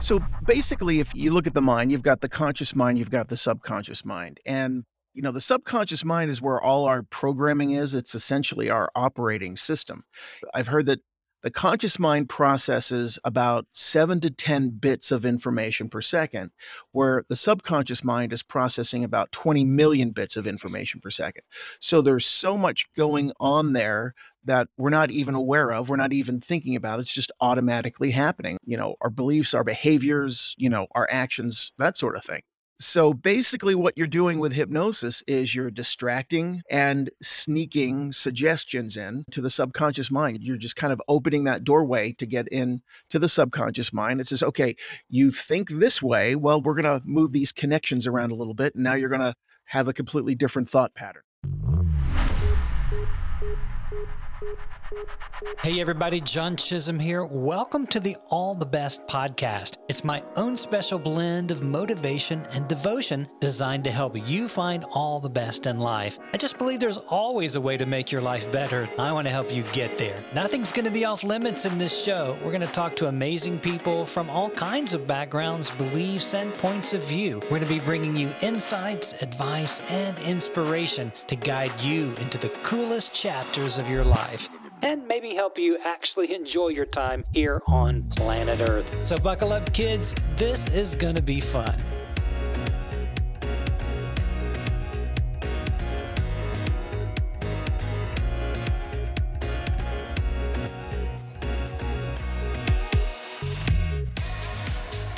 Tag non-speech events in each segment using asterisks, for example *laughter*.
So basically, if you look at the mind, you've got the conscious mind, you've got the subconscious mind. And, you know, the subconscious mind is where all our programming is. It's essentially our operating system. I've heard that the conscious mind processes about seven to 10 bits of information per second, where the subconscious mind is processing about 20 million bits of information per second. So there's so much going on there that we're not even aware of, we're not even thinking about. It's just automatically happening. You know, our beliefs, our behaviors, you know, our actions, that sort of thing. So basically, what you're doing with hypnosis is you're distracting and sneaking suggestions in to the subconscious mind. You're just kind of opening that doorway to get in to the subconscious mind. It says, okay, you think this way. Well, we're going to move these connections around a little bit. And now you're going to have a completely different thought pattern. you Hey everybody, John Chisum here. Welcome to the All the Best podcast. It's my own special blend of motivation and devotion designed to help you find all the best in life. I just believe there's always a way to make your life better. I want to help you get there. Nothing's going to be off limits in this show. We're going to talk to amazing people from all kinds of backgrounds, beliefs, and points of view. We're going to be bringing you insights, advice, and inspiration to guide you into the coolest chapters of your life and maybe help you actually enjoy your time here on planet Earth. So, buckle up, kids. This is going to be fun.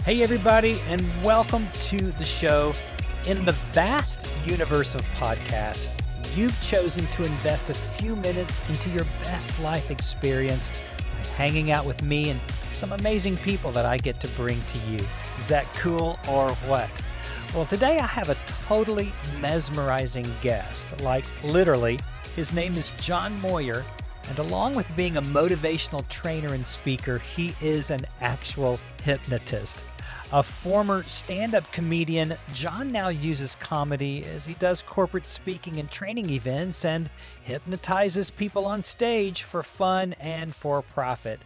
Hey, everybody, and welcome to the show. In the vast universe of podcasts, you've chosen to invest a few minutes into your best life experience by hanging out with me and some amazing people that I get to bring to you. Is that cool or what? Well, today I have a totally mesmerizing guest. Like, literally, his name is John Moyer, and along with being a motivational trainer and speaker, he is an actual hypnotist. A former stand up comedian, John now uses comedy as he does corporate speaking and training events and hypnotizes people on stage for fun and for profit.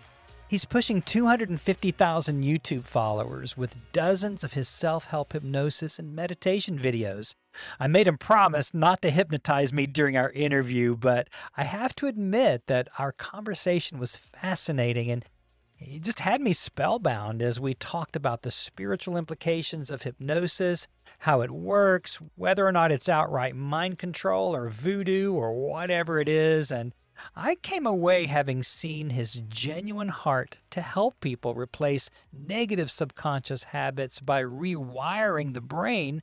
He's pushing 250,000 YouTube followers with dozens of his self help hypnosis and meditation videos. I made him promise not to hypnotize me during our interview, but I have to admit that our conversation was fascinating and he just had me spellbound as we talked about the spiritual implications of hypnosis, how it works, whether or not it's outright mind control or voodoo or whatever it is. And I came away having seen his genuine heart to help people replace negative subconscious habits by rewiring the brain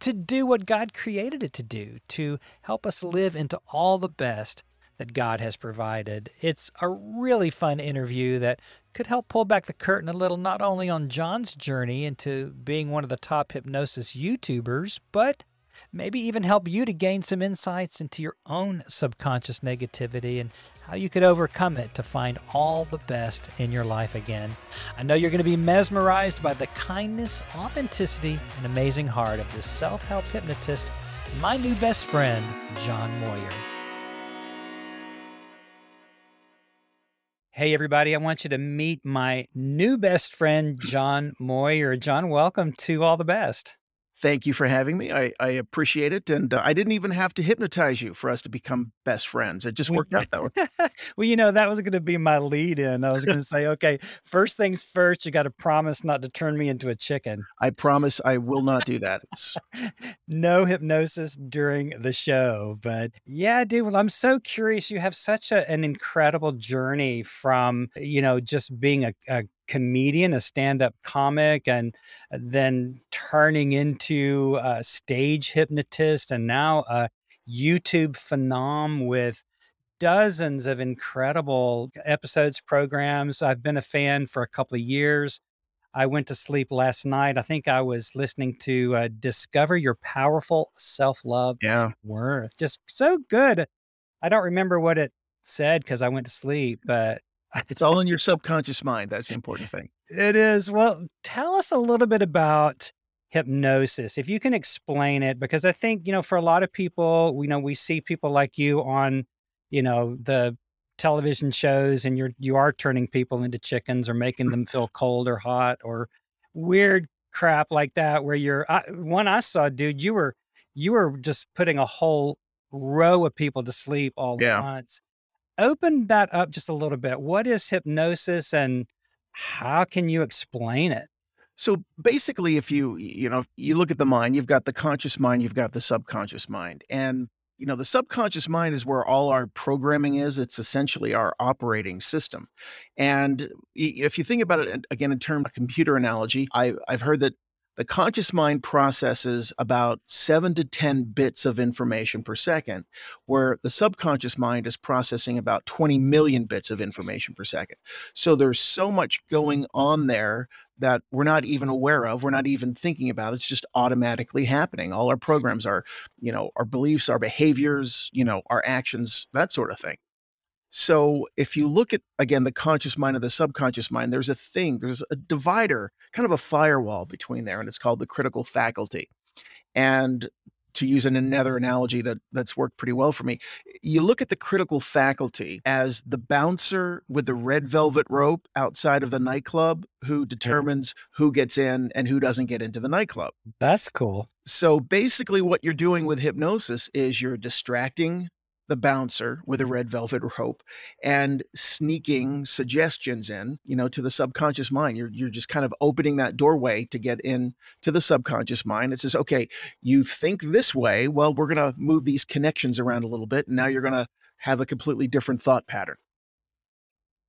to do what God created it to do, to help us live into all the best that God has provided. It's a really fun interview that could help pull back the curtain a little, not only on John's journey into being one of the top hypnosis YouTubers, but maybe even help you to gain some insights into your own subconscious negativity and how you could overcome it to find all the best in your life again. I know you're going to be mesmerized by the kindness, authenticity, and amazing heart of this self help hypnotist, my new best friend, John Moyer. Hey, everybody, I want you to meet my new best friend, John Moyer. John, welcome to All the Best. Thank you for having me. I, I appreciate it. And uh, I didn't even have to hypnotize you for us to become best friends. It just worked out that way. *laughs* well, you know, that was going to be my lead in. I was going to say, okay, first things first, you got to promise not to turn me into a chicken. I promise I will not do that. *laughs* no hypnosis during the show. But yeah, dude, well, I'm so curious. You have such a, an incredible journey from, you know, just being a, a comedian, a stand up comic, and uh, then turning into a stage hypnotist and now a YouTube phenom with dozens of incredible episodes, programs. I've been a fan for a couple of years. I went to sleep last night. I think I was listening to uh, Discover Your Powerful Self Love yeah. Worth. Just so good. I don't remember what it said because I went to sleep, but it's all in your subconscious mind. That's the important thing. It is. Well, tell us a little bit about hypnosis, if you can explain it, because I think, you know, for a lot of people, you know, we see people like you on, you know, the television shows and you're, you are turning people into chickens or making them feel cold or hot or weird crap like that where you're I, one I saw, dude, you were you were just putting a whole row of people to sleep all at once. Open that up just a little bit. What is hypnosis and how can you explain it? So basically, if you you know you look at the mind, you've got the conscious mind, you've got the subconscious mind, and you know the subconscious mind is where all our programming is. It's essentially our operating system, and if you think about it again in terms of computer analogy, I, I've heard that the conscious mind processes about seven to ten bits of information per second, where the subconscious mind is processing about twenty million bits of information per second. So there's so much going on there that we're not even aware of, we're not even thinking about. It's just automatically happening. All our programs are, you know, our beliefs, our behaviors, you know, our actions, that sort of thing. So if you look at again the conscious mind and the subconscious mind, there's a thing, there's a divider, kind of a firewall between there, and it's called the critical faculty. And to use an another analogy that that's worked pretty well for me, you look at the critical faculty as the bouncer with the red velvet rope outside of the nightclub who determines who gets in and who doesn't get into the nightclub. That's cool. So basically, what you're doing with hypnosis is you're distracting the bouncer with a red velvet rope and sneaking suggestions in, you know, to the subconscious mind. You're you're just kind of opening that doorway to get in to the subconscious mind. It says, okay, you think this way. Well, we're gonna move these connections around a little bit, and now you're gonna have a completely different thought pattern.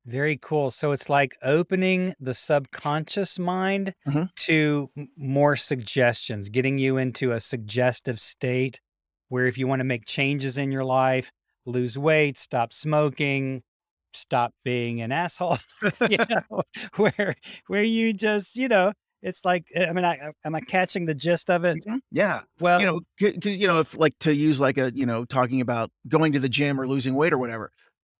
Very cool. So it's like opening the subconscious mind Mhm. to more suggestions, getting you into a suggestive state where if you want to make changes in your life, lose weight, stop smoking, stop being an *laughs* asshole, you *laughs* know, *laughs* where where you just, you know, it's like I mean, I, am I catching the gist of it? Mhm. Yeah. Well, you know, because you know, if like to use like a you know talking about going to the gym or losing weight or whatever,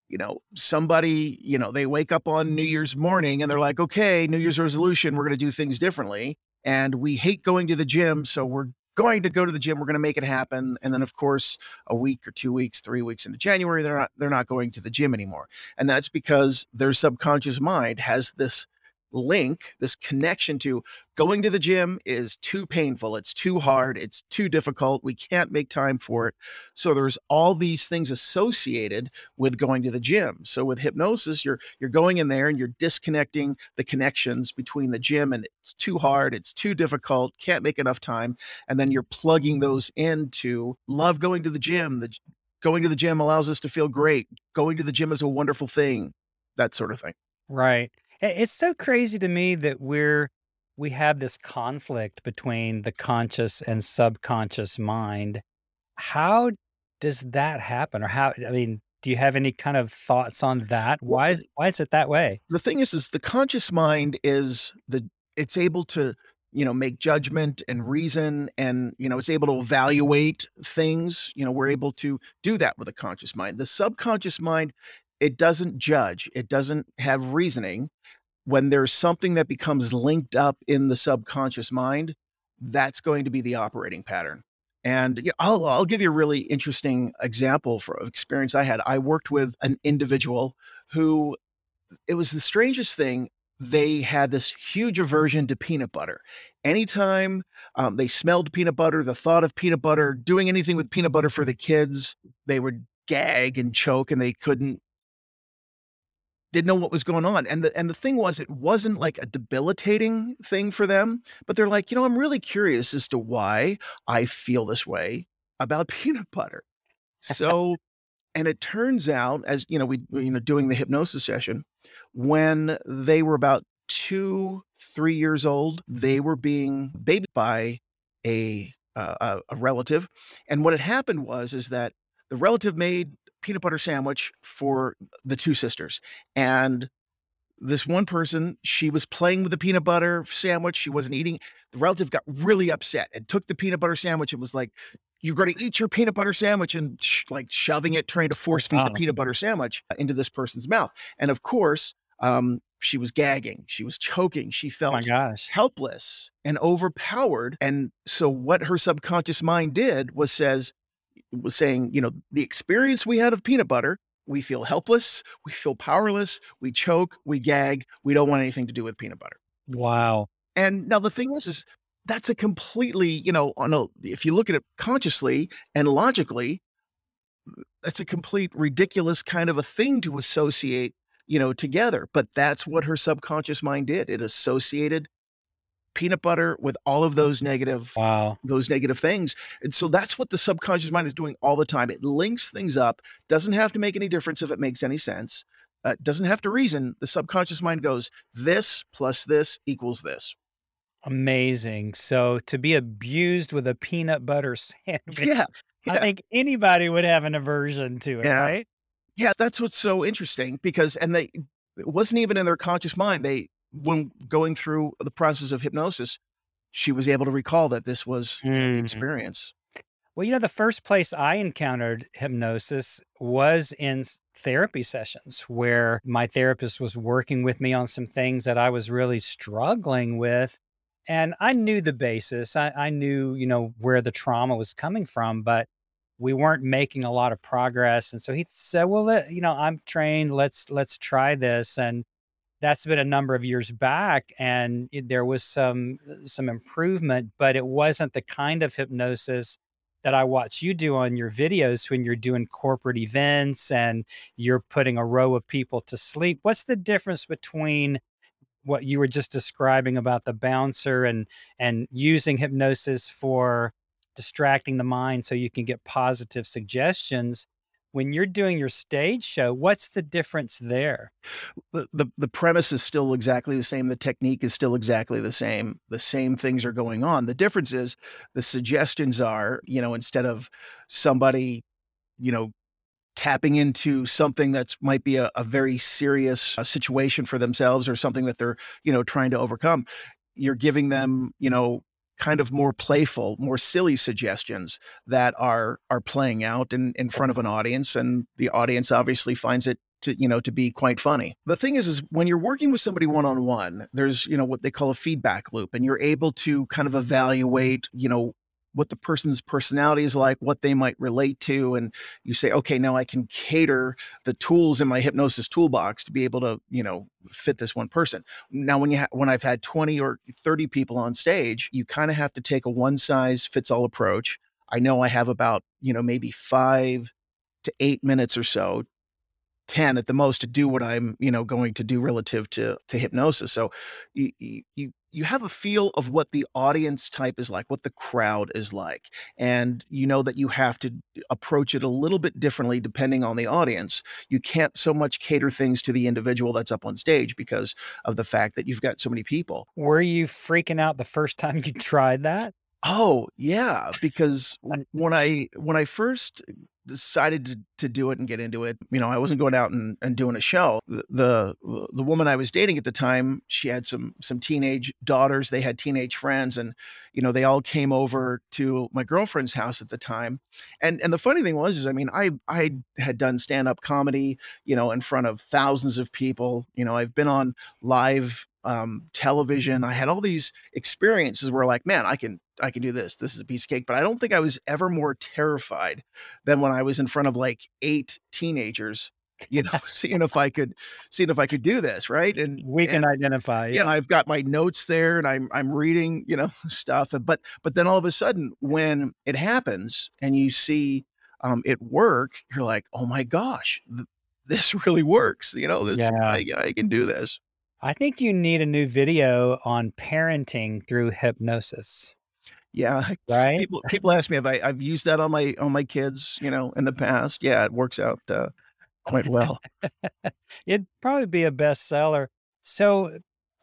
you know, somebody you know they wake up on New Year's morning and they're like, okay, New Year's resolution, we're going to do things differently, and we hate going to the gym, so we're going to go to the gym. We're going to make it happen, and then of course, a week or two weeks, three weeks into January, they're not they're not going to the gym anymore, and that's because their subconscious mind has this link, this connection to going to the gym is too painful, it's too hard, it's too difficult, we can't make time for it. So there's all these things associated with going to the gym. So with hypnosis, you're you're going in there and you're disconnecting the connections between the gym and it's too hard, it's too difficult, can't make enough time, and then you're plugging those into love going to the gym. The going to the gym allows us to feel great. Going to the gym is a wonderful thing. That sort of thing. Right. It's so crazy to me that we're we have this conflict between the conscious and subconscious mind. How does that happen? Or how I mean, do you have any kind of thoughts on that? Why is why is it that way? the thing is is the conscious mind is the it's able to you know make judgment and reason and you know it's able to evaluate things you know we're able to do that with a conscious mind the subconscious mind it doesn't judge it doesn't have reasoning when there's something that becomes linked up in the subconscious mind that's going to be the operating pattern and yeah, I'll, I'll give you a really interesting example for experience I had. I worked with an individual who it was the strangest thing. They had this huge aversion to peanut butter. Anytime um, they smelled peanut butter, the thought of peanut butter, doing anything with peanut butter for the kids, they would gag and choke and they couldn't didn't know what was going on. And the and the thing was it wasn't like a debilitating thing for them, but they're like, you know, I'm really curious as to why I feel this way about *laughs* peanut butter. So and it turns out, as you know, we you know doing the hypnosis session, when they were about two, three years old, they were being babied by a uh, a relative, and what had happened was is that the relative made peanut butter sandwich for the two sisters, and this one person, she was playing with the peanut butter sandwich. She wasn't eating. The relative got really upset and took the peanut butter sandwich and was like, "You're going to eat your peanut butter sandwich," and sh- like shoving it, trying to force feed the peanut butter sandwich into this person's mouth. And of course, um, she was gagging. She was choking. She Oh felt gosh. helpless and overpowered. And so, what her subconscious mind did was says was saying, you know, the experience we had of peanut butter, we feel helpless, we feel powerless, we choke, we gag, we don't want anything to do with peanut butter. Wow. And now the thing is, is that's a completely, you know, on a if you look at it consciously and logically, that's a complete ridiculous kind of a thing to associate, you know, together. But that's what her subconscious mind did. It associated peanut butter with all of those negative Wow. those negative things. And so that's what the subconscious mind is doing all the time. It links things up, doesn't have to make any difference if it makes any sense. Uh, doesn't have to reason. The subconscious mind goes, this plus this equals this. Amazing. So to be abused with a peanut butter *laughs* sandwich, Yeah. I think anybody would have an aversion to it, Yeah. right? Yeah, that's what's so interesting because and they it wasn't even in their conscious mind. They when going through the process of hypnosis, she was able to recall that this was the Mm. experience. Well, you know, the first place I encountered hypnosis was in therapy sessions where my therapist was working with me on some things that I was really struggling with. And I knew the basis. I, I knew, you know, where the trauma was coming from, but we weren't making a lot of progress. And so he said, Well, you know, I'm trained. Let's let's try this. And that's been a number of years back and it, there was some uh, some improvement but it wasn't the kind of hypnosis that I watch you do on your videos when you're doing corporate events and you're putting a row of people to sleep. What's the difference between what you were just describing about the bouncer and and using hypnosis for distracting the mind so you can get positive suggestions when you're doing your stage show what's the difference there The, the the premise is still exactly the same. The technique is still exactly the same. The same things are going on. The difference is the suggestions are, you know, instead of somebody, you know, tapping into something that might be a, a very serious uh, situation for themselves or something that they're, you know, trying to overcome, you're giving them, you know, kind of more playful, more silly suggestions that are are playing out in in front of an audience and the audience obviously finds it to you know to be quite funny. The thing is is when you're working with somebody one on one, there's you know what they call a feedback loop and you're able to kind of evaluate, you know, what the person's personality is like, what they might relate to and you say, "Okay, now I can cater the tools in my hypnosis toolbox to be able to, you know, fit this one person." Now when you ha- when I've had 20 or 30 people on stage, you kind of have to take a one size fits all approach. I know I have about, you know, maybe 5 to 8 minutes or so 10 at the most to do what I'm, you know, going to do relative to to hypnosis. So you you you have a feel of what the audience type is like, what the crowd is like. And you know that you have to approach it a little bit differently depending on the audience. You can't so much cater things to the individual that's up on stage because of the fact that you've got so many people. Were you freaking out the first *laughs* time you tried that? Oh, yeah, because when I when I first decided to to do it and get into it, you know, I wasn't going out and, and doing a show. The, the the woman I was dating at the time, she had some some teenage daughters. They had teenage friends, and you know, they all came over to my girlfriend's house at the time. And and the funny thing was, is I mean, I I had done stand up comedy, you know, in front of thousands of people. You know, I've been on live um, television. I had all these experiences where, like, man, I can I can do this. This is a piece of cake. But I don't think I was ever more terrified than when I was in front of like eight teenagers, you know, *laughs* seeing if I could seeing if I could do this, right? And we can and identify. you know, I've got my notes there and I'm I'm reading, you know, *laughs* stuff. But but then all of a sudden when it happens and you see um, it work, you're like, oh my gosh, th- this *laughs* really works. You know, this Yeah. I, I can do this. I think you need a new video on parenting through hypnosis, Yeah, *laughs* right? people people ask me if I, I've used that on my on my kids, you know, in the past. Yeah, it works out uh, quite well. *laughs* It'd probably be a bestseller. So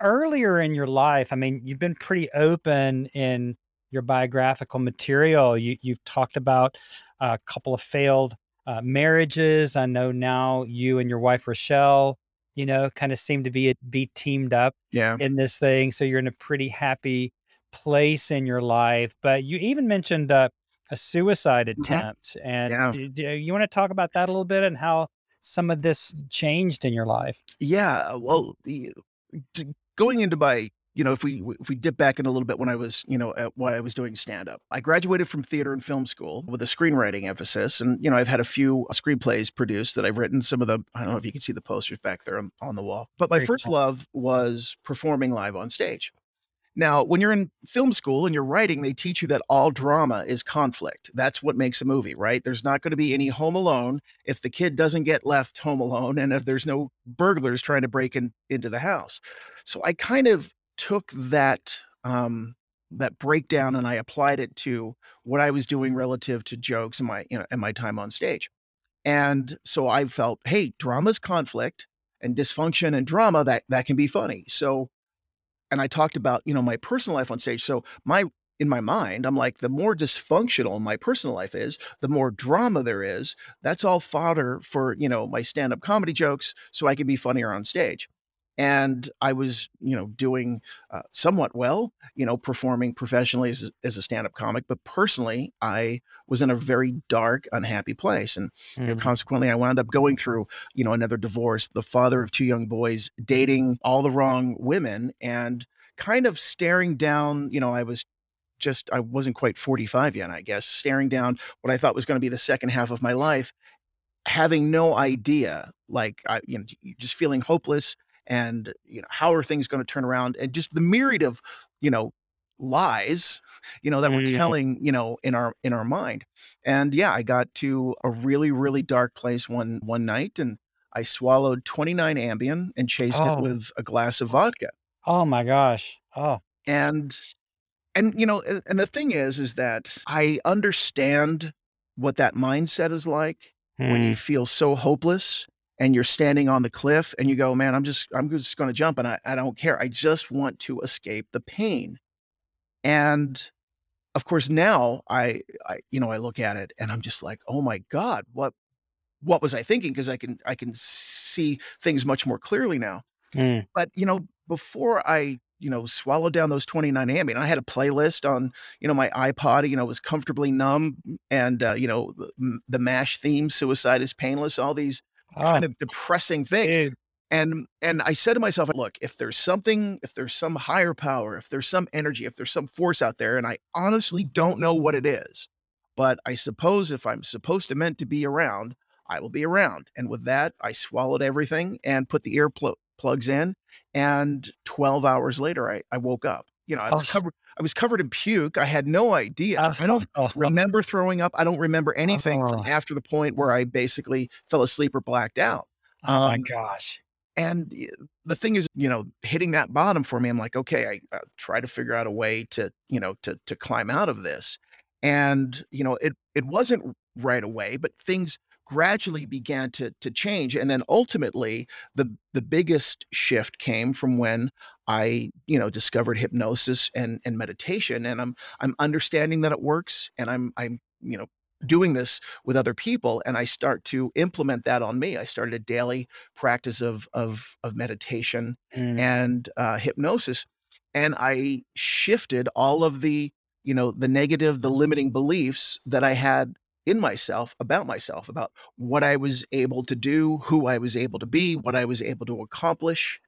earlier in your life, I mean, you've been pretty open in your biographical material. You you've talked about a couple of failed uh, marriages. I know now you and your wife Rochelle, you know, kind of seem to be be teamed up Yeah. in this thing. So you're in a pretty happy place in your life. But you even mentioned uh, a suicide attempt, and Yeah. do, do you want to talk about that a little bit and how some of this changed in your life? Yeah. Well, the, going into my, you know, if we if we dip back in a little bit when I was, you know, at, when I was doing stand up, I graduated from theater and film school with a screenwriting emphasis, and you know, I've had a few screenplays produced that I've written. Some of them, I don't know if you can see the posters back there on, on the wall. But my Very first cool. love was performing live on stage. Now, when you're in film school and you're writing, they teach you that all drama is conflict. That's what makes a movie, right? There's not going to be any home alone if the kid doesn't get left home alone and if there's no burglars trying to break in, into the house. So I kind of took that um, that breakdown and I applied it to what I was doing relative to jokes and my you know and my time on stage. And so I felt, hey, drama's conflict and dysfunction and drama that that can be funny. So and I talked about, you know, my personal life on stage. So my in my mind, I'm like, the more dysfunctional my personal life is, the more drama there is. That's all fodder for, you know, my stand-up comedy jokes so I can be funnier on stage and I was, you know, doing uh, somewhat well, you know, performing professionally as, as a stand-up comic, but personally, I was in a very dark, unhappy place, and you know, Mm. consequently, I wound up going through, you know, another divorce, the father of two young boys, dating all the wrong women, and kind of staring down. You know, I was just I wasn't quite 45 yet, I guess, staring down what I thought was going to be the second half of my life having no idea, like, I you know, just feeling hopeless and, you know, how are things gonna turn around, and just the myriad of, you know, lies, you know, that we're Mhm. telling, you know, in our in our mind. And, yeah, I got to a really, really dark place one one night, and I swallowed 29 Ambien and chased it Oh. with a glass of vodka. Oh my gosh. Oh. And and, you know, and the thing is, is that I understand what that mindset is like when you Mm. feel so hopeless and you're standing on the cliff and you go, "Man, I'm just I'm just gonna jump and I I don't care. I just want to escape the pain." And, of course, now I I you know, I look at it and I'm just like, "Oh my god, what what was I thinking? Because I can I can see things much more clearly now. Mm. But, you know, before I, you know, swallowed down those 29 Ambien, I had a playlist on, you know, my iPod, you know, was Comfortably Numb and, uh, you know, the the MASH theme, Suicide is Painless, all these Oh, kind ah. of depressing things. dude. And and I said to myself, "Look, if there's something if there's some higher power, if there's some energy, if there's some force out there, and I honestly don't know what it is, but I suppose if I'm supposed to meant to be around, I will be around." And with that, I swallowed everything and put the ear plu plugs in, and 12 hours later, I I woke up. You know, I Oh. covered I was covered in puke, I had no idea. Oh, I don't oh, remember throwing up, I don't remember anything from Oh. after the point where I basically fell asleep or blacked out. Oh my Um gosh. and the thing is, you know, hitting that bottom for me, I'm like, "Okay, I, uh, try to figure out a way to, you know, to to climb out of this." And, you know, it it wasn't right away, but things gradually began to to change, and then ultimately, the the biggest shift came from when I, you know, discovered hypnosis and and meditation, and I'm I'm understanding that it works, and I'm I'm, you know, doing this with other people, and I start to implement that on me. I started a daily practice of of of meditation Mm. and, uh, hypnosis, and I shifted all of the, you know, the negative, the limiting beliefs that I had in myself, about myself, about what I was able to do, who I was able to be, what I was able to accomplish,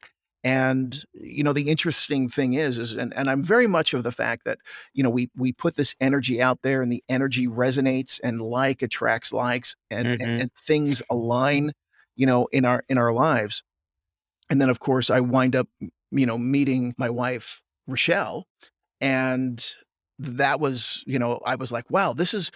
and, you know, the interesting thing is is and and I'm very much of the fact that, you know, we we put this energy out there and the energy resonates and like attracts likes and and Mhm. and things align, you know, in our in our lives. And then, of course, I wind up, you know, meeting my wife, Rochelle, and that was you know, I was like, "Wow, this is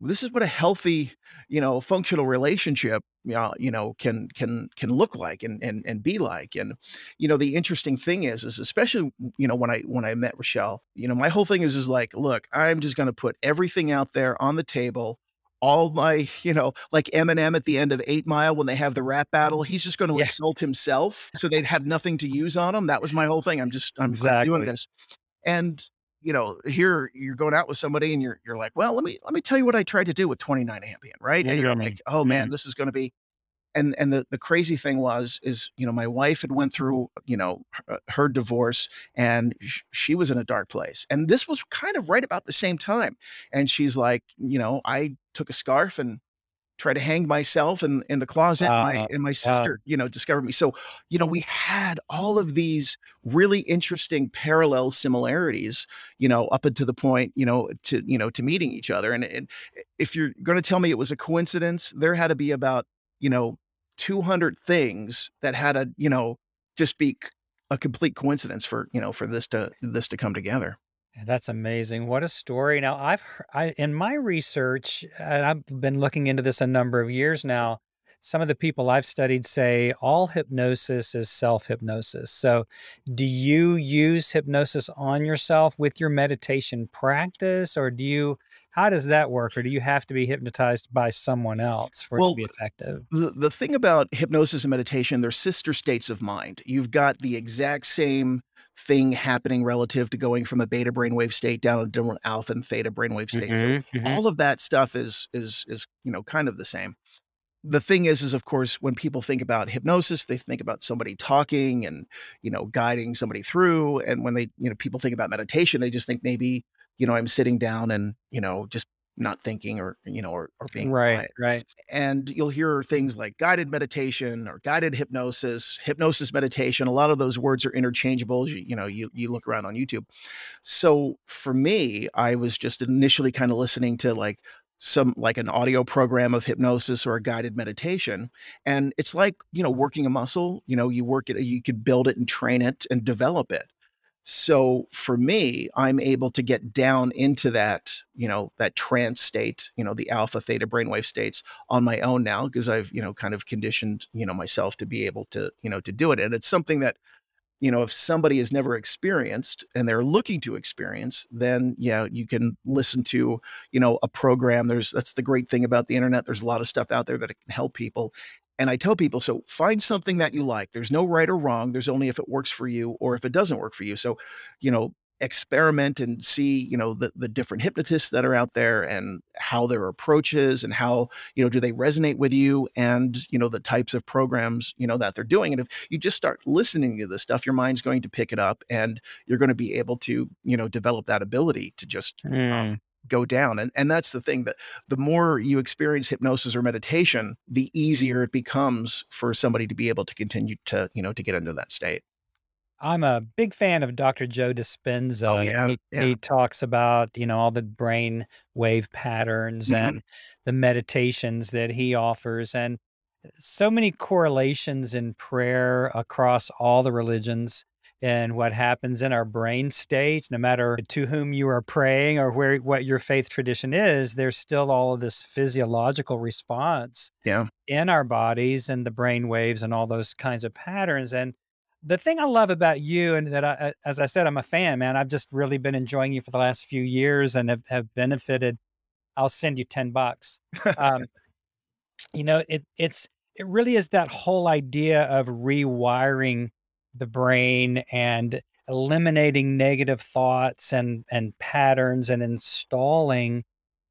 this is what a healthy, you know, functional relationship, yeah, you know, can can can look like and and and be like." And, you know, the interesting thing is is especially, you know, when I when I met Rochelle, you know, my whole thing is is like, "Look, I'm just gonna put everything out there on the table, all my" *laughs* you know, like Eminem at the end of 8 Mile when they have the rap battle, he's just gonna Yeah. insult himself so they'd have nothing to use on him. That was my whole thing. I'm just I'm I'm doing this. And, you know, here you're going out with somebody and you're you're like, "Well, let me let me tell you what I tried to do with 29 Ambien," right? And you're Mhm. like, "Oh, man, Mhm. this is gonna be" and and the the crazy thing was, is, you know, my wife had went through, you know, her her divorce, and sh she was in a dark place, and this was kind of right about the same time, and she's like, you know, "I took a scarf and tried to hang myself in in the closet, my Uh, and my uh sister, you know, discovered me." So, you know, we had all of these really interesting parallel similarities, you know, up until the point, you know, to you know, to meeting each other, and and if you're gonna tell me it was a coincidence, there had to be about, you know, 200 things that had to, you know, just be a complete coincidence for, you know, for this to this to come together. That's amazing. What a story. Now, I've I in my research, I've been looking into this a number of years now. Some of the people I've studied say all hypnosis is self hypnosis. So, do you use hypnosis on yourself with your meditation practice, or do you? How does that work, or do you have to be hypnotized by someone else for it to be effective? the the thing about hypnosis and meditation, they're sister states of mind. You've got the exact same thing happening relative to going from a beta brainwave state down to an alpha and theta brainwave state. So hmm hmm all of that stuff is is is you know kind of the same. The thing is, is of course when people think about hypnosis, they think about somebody talking and you know guiding somebody through. And when they you know people think about meditation, they just think maybe you know I'm sitting down and you know just not thinking or you know or, or being Right, quiet right. and you'll hear things like guided meditation or guided hypnosis, hypnosis meditation. A lot of those words are interchangeable. You, you know, you you look around on YouTube. So for me, I was just initially kind of listening to like some like an audio program of hypnosis or a guided meditation and it's like you know working a muscle you know you work it you could build it and train it and develop it so for me, I'm able to get down into that, you know, that trance state, you know, the alpha theta brainwave states on my own now because I've, you know, kind of conditioned, you know, myself to be able to, you know, to do it. And it's something that you know, if somebody has never experienced and they're looking to experience, then yeah, you can listen to, you know, a program. There's that's the great thing about the internet. There's a lot of stuff out there that can help people. And I tell people, so find something that you like. There's no right or wrong. There's only if it works for you or if it doesn't work for you. So, you know, experiment and see, you know, the the different hypnotists that are out there and how their approach is and how, you know, do they resonate with you and, you know, the types of programs, you know, that they're doing. And if you just start listening to this stuff, your mind's going to pick it up and you're going to be able to, you know, develop that ability to just Mm. um, go down. And and that's the thing that the more you experience hypnosis or meditation, the easier it becomes for somebody to be able to continue to, you know, to get into that state. I'm a big fan of Dr. Joe Oh Dispenza. yeah. He Yeah. he talks about, you know, all the brain wave patterns Mhm. and the meditations that he offers and so many correlations in prayer across all the religions and what happens in our brain state no matter to whom you are praying or where what your faith tradition is there's still all of this physiological response Yeah. in our bodies and the brain waves and all those kinds of patterns. And the thing I love about you, and that I, uh, as I said, I'm a fan, man. I've just really been enjoying you for the last few years and have, have benefited. I'll send you 10 bucks. Um, *laughs* you know, it, it's, it really is that whole idea of rewiring the brain and eliminating negative thoughts and, and patterns and installing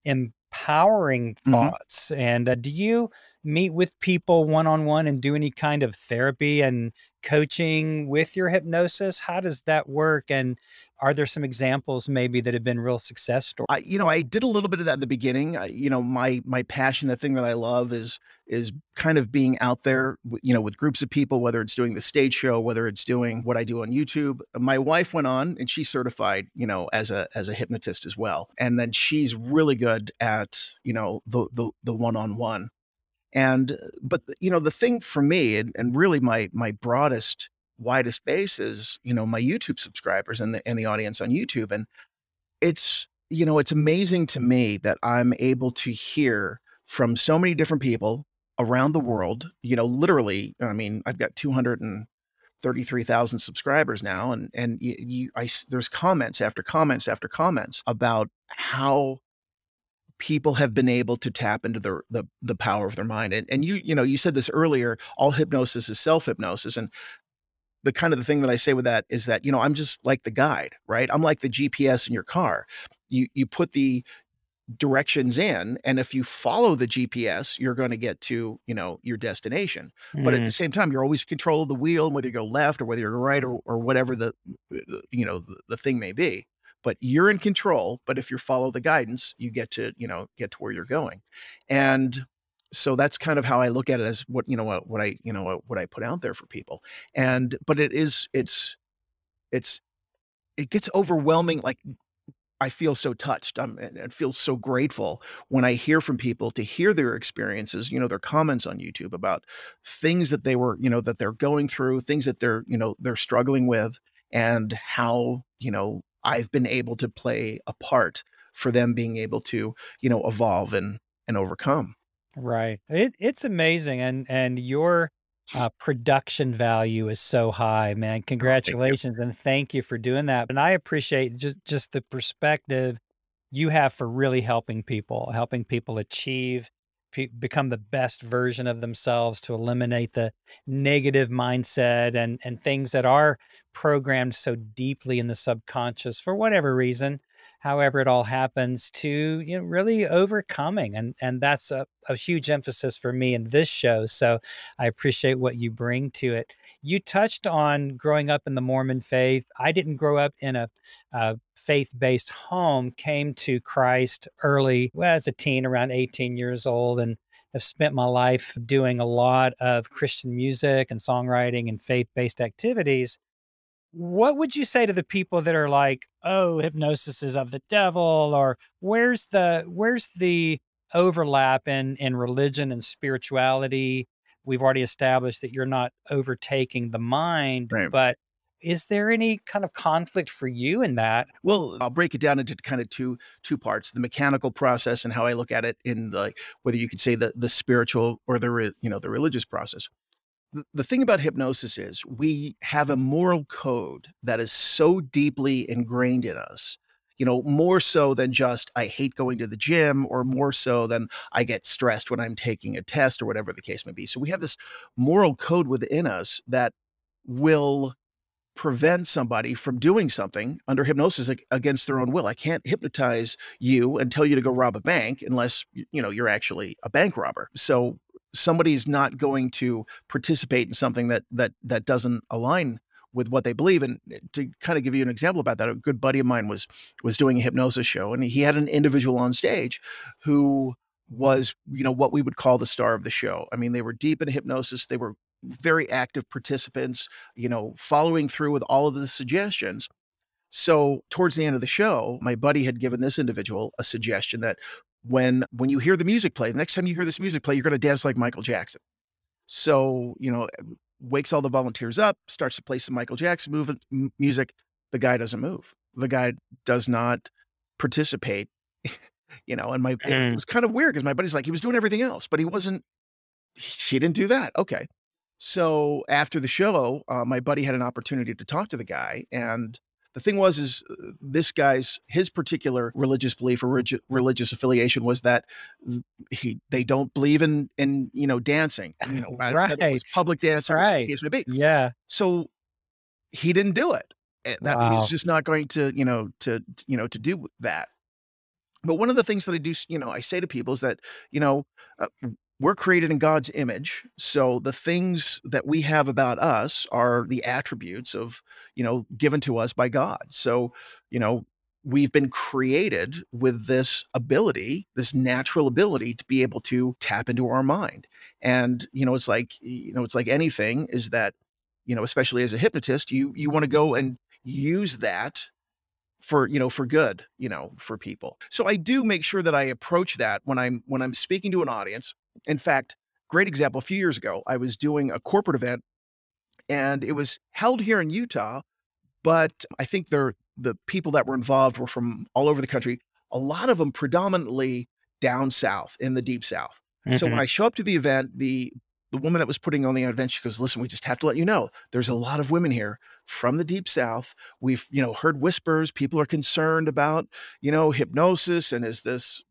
empowering Mhm. thoughts. And uh, do you meet with people one on one and do any kind of therapy and coaching with your hypnosis? How does that work? And are there some examples maybe that have been real success stories? I you know, I did a little bit of that in the beginning. I, you know, my my passion, the thing that I love is is kind of being out there, you know, with groups of people, whether it's doing the stage show, whether it's doing what I do on YouTube. My wife went on and she's certified, you know, as a as a hypnotist as well. And then she's really good at, you know, the the the one-on-one. And uh, but you know, the thing for me and, and really my my broadest widest base is, you know, my YouTube subscribers and the and the audience on YouTube. And it's you know, it's amazing to me that I'm able to hear from so many different people around the world, you know, literally, I mean, I've got 233,000 subscribers now and and you, you I there's comments after comments after comments about how people have been able to tap into their the the power of their mind. And and you you know, you said this earlier, all hypnosis is self-hypnosis and the kind of the thing that I say with that is that, you know, I'm just like the guide, right? I'm like the GPS in your car. You you put the directions in, and if you follow the GPS, you're gonna get to, you know, your destination. But at the Mm, same time, you're always control of the wheel, and whether you go left or whether you're right or or whatever the the you know, the the thing may be. But you're in control, but if you follow the guidance, you get to, you know, get to where you're going. And so that's kind of how I look at it as what, you know, what what I, you know, what I put out there for people. And but it is it's it's it gets overwhelming, like I feel so touched um, I'm and feel so grateful when I hear from people to hear their experiences, you know, their comments on YouTube about things that they were, you know, that they're going through, things that they're, you know, they're struggling with, and how, you know, I've been able to play a part for them being able to, you know, evolve and and overcome. Right. It, it's amazing, and and your uh, production value is so high, man. Oh, thank. Congratulations, and thank you for doing that. And I appreciate just just the perspective you have for really helping people, helping people achieve, pe- become the best version of themselves, to eliminate the negative mindset and and things that are programmed so deeply in the subconscious for whatever reason however it all happens to you know really overcoming and and that's a, a huge emphasis for me in this show so i appreciate what you bring to it. You touched on growing up in the mormon faith. I didn't grow up in a, a faith-based home came to christ early well, as a teen around 18 years old and have spent my life doing a lot of christian music and songwriting and faith-based activities what would you say to the people that are like, "Oh, hypnosis is of the devil," or where's the where's the overlap in in religion and spirituality? We've already established that you're not overtaking the mind, Right. but is there any kind of conflict for you in that? Well, I'll break it down into kind of two two parts: the mechanical process and how I look at it in the whether you could say the the spiritual or the re, you know the religious process. The, thing about hypnosis is we have a mm-hmm. moral code that is so deeply ingrained in us. You know, more so than just I hate going to the gym, or more so than I get stressed when I'm taking a test, or whatever the case may be. So we have this moral code within us that will prevent somebody from doing something under hypnosis ag- against their own will. I can't hypnotize you and tell you to go rob a bank unless you know you're actually a bank robber. So somebody's not going to participate in something that that that doesn't align with what they believe and eh, to kind of give you an example about that a good buddy of mine was was doing a hypnosis show and he had an individual on stage who was you know what we would call the star of the show i mean they were deep in hypnosis they were very active participants you know, following through with all of the suggestions. So towards the end of the show, my buddy had given this individual a suggestion that when when you hear the music play, the next time you hear this music play, you're going to dance like Michael Jackson. So you know, wakes all the volunteers up, starts to play some Michael Jackson movement m- music. The guy doesn't move. The guy does not participate. *laughs* You know, and my it Mm. was kind of weird because my buddy's like he was doing everything else, but he wasn't. He didn't do that. Okay. So after the show, uh, my buddy had an opportunity to talk to the guy, and the thing was, is uh, this guy's his particular religious belief or religious affiliation was that he they don't believe in in you know dancing, you know, it Right. was public the Right. case may be. Yeah. So he didn't do it. And that he's just not going to you know to you know to do that. But one of the things that I do, you know, I say to people is that, you know, uh, we're created in God's image. So the things that we have about us are the attributes of, you know, given to us by God. So, you know, we've been created with this ability, this natural ability to be able to tap into our mind. And, you know, it's like, you know, it's like anything is that, you know, especially as a hypnotist, you you want to go and use that for you know for good you know for people so i do make sure that i approach that when i'm when i'm speaking to an audience in fact great example a few years ago i was doing a corporate event and it was held here in utah but i think they're the people that were involved were from all over the country a lot of them predominantly down south in the deep south so when Mhm. i show up to the event the the woman that was putting on the event she goes listen we just have to let you know there's a lot of women here from the deep south we've you know heard whispers people are concerned about you know hypnosis and is this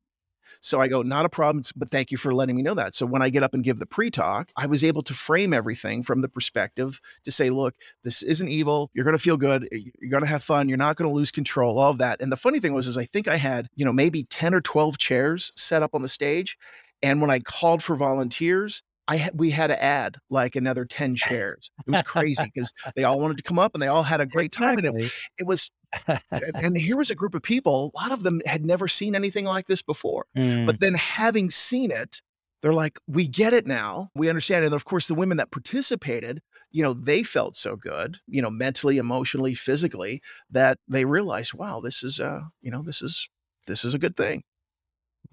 so I go, not a problem, but thank you for letting me know that. So when I get up and give the pre talk, I was able to frame everything from the perspective to say, look, this isn't evil. You're going to feel good. You're going to have fun. You're not going to lose control, all of that. And the funny thing was, is I think I had, you know, maybe 10 or 12 chairs set up on the stage. And when I called for volunteers, I had, we had to add like another 10 chairs. It was crazy because they all wanted to come up and they all had a great time. And it, it was and *laughs* and here was a group of people, a lot of them had never seen anything like this before. Mm. But then having seen it, they're like, "We get it now. We understand." And of course, the women that participated, you know, they felt so good, you know, mentally, emotionally, physically, that they realized, wow, this is, uh, you know, this is, this is a good thing.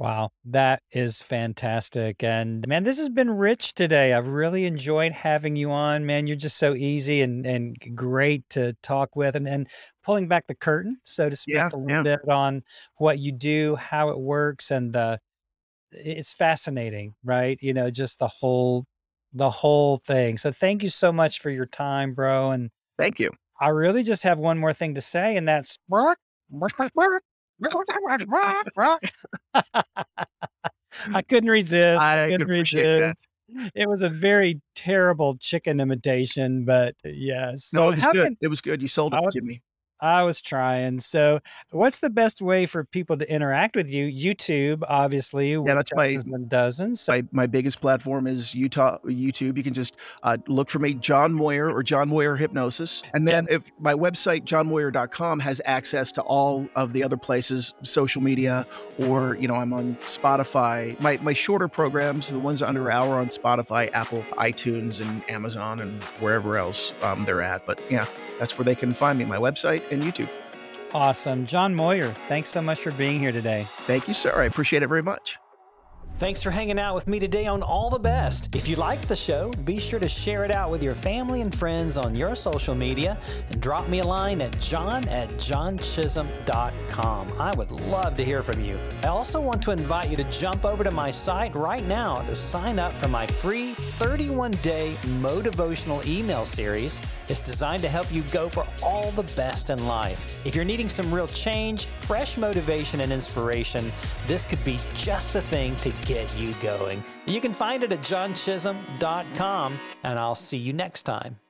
Wow, that is fantastic. And man, this has been rich today. I've really enjoyed having you on, man. You're just so easy and, and great to talk with and, and pulling back the curtain, so to speak, Yeah, a little yeah. bit on what you do, how it works, and the it's fascinating, right? You know, just the whole the whole thing. So thank you so much for your time, bro. And Thank you. I really just have one more thing to say, and that's *laughs* *laughs* I couldn't resist. I couldn't could appreciate that. resist. It was a very terrible chicken imitation, but yes. No, So it was good. can It was good. You sold it was to me. I was trying. So what's the best way for people to interact with you? YouTube, obviously, Yeah, that's my dozens. So my my biggest platform is Utah YouTube. You can just uh, look for me, John Moyer or John Moyer Hypnosis. And then and if my website, johnmoyer.com, has access to all of the other places, social media, or you know, I'm on Spotify. My my shorter programs, the ones under an hour on Spotify, Apple, iTunes, and Amazon, and wherever else um, they're at. But yeah, that's where they can find me, my website and YouTube. awesome. John Moyer, thanks so much for being here today. Thank you, sir. I appreciate it very much. Thanks for hanging out with me today on All the Best. If you liked the show, be sure to share it out with your family and friends on your social media and drop me a line at john at johnchisum.com. I would love to hear from you. I also want to invite you to jump over to my site right now to sign up for my free 31 day motivational email series. is designed to help you go for all the best in life. If you're needing some real change, fresh motivation, and inspiration, this could be just the thing to get you going. You can find it at johnchisum.com, and I'll see you next time.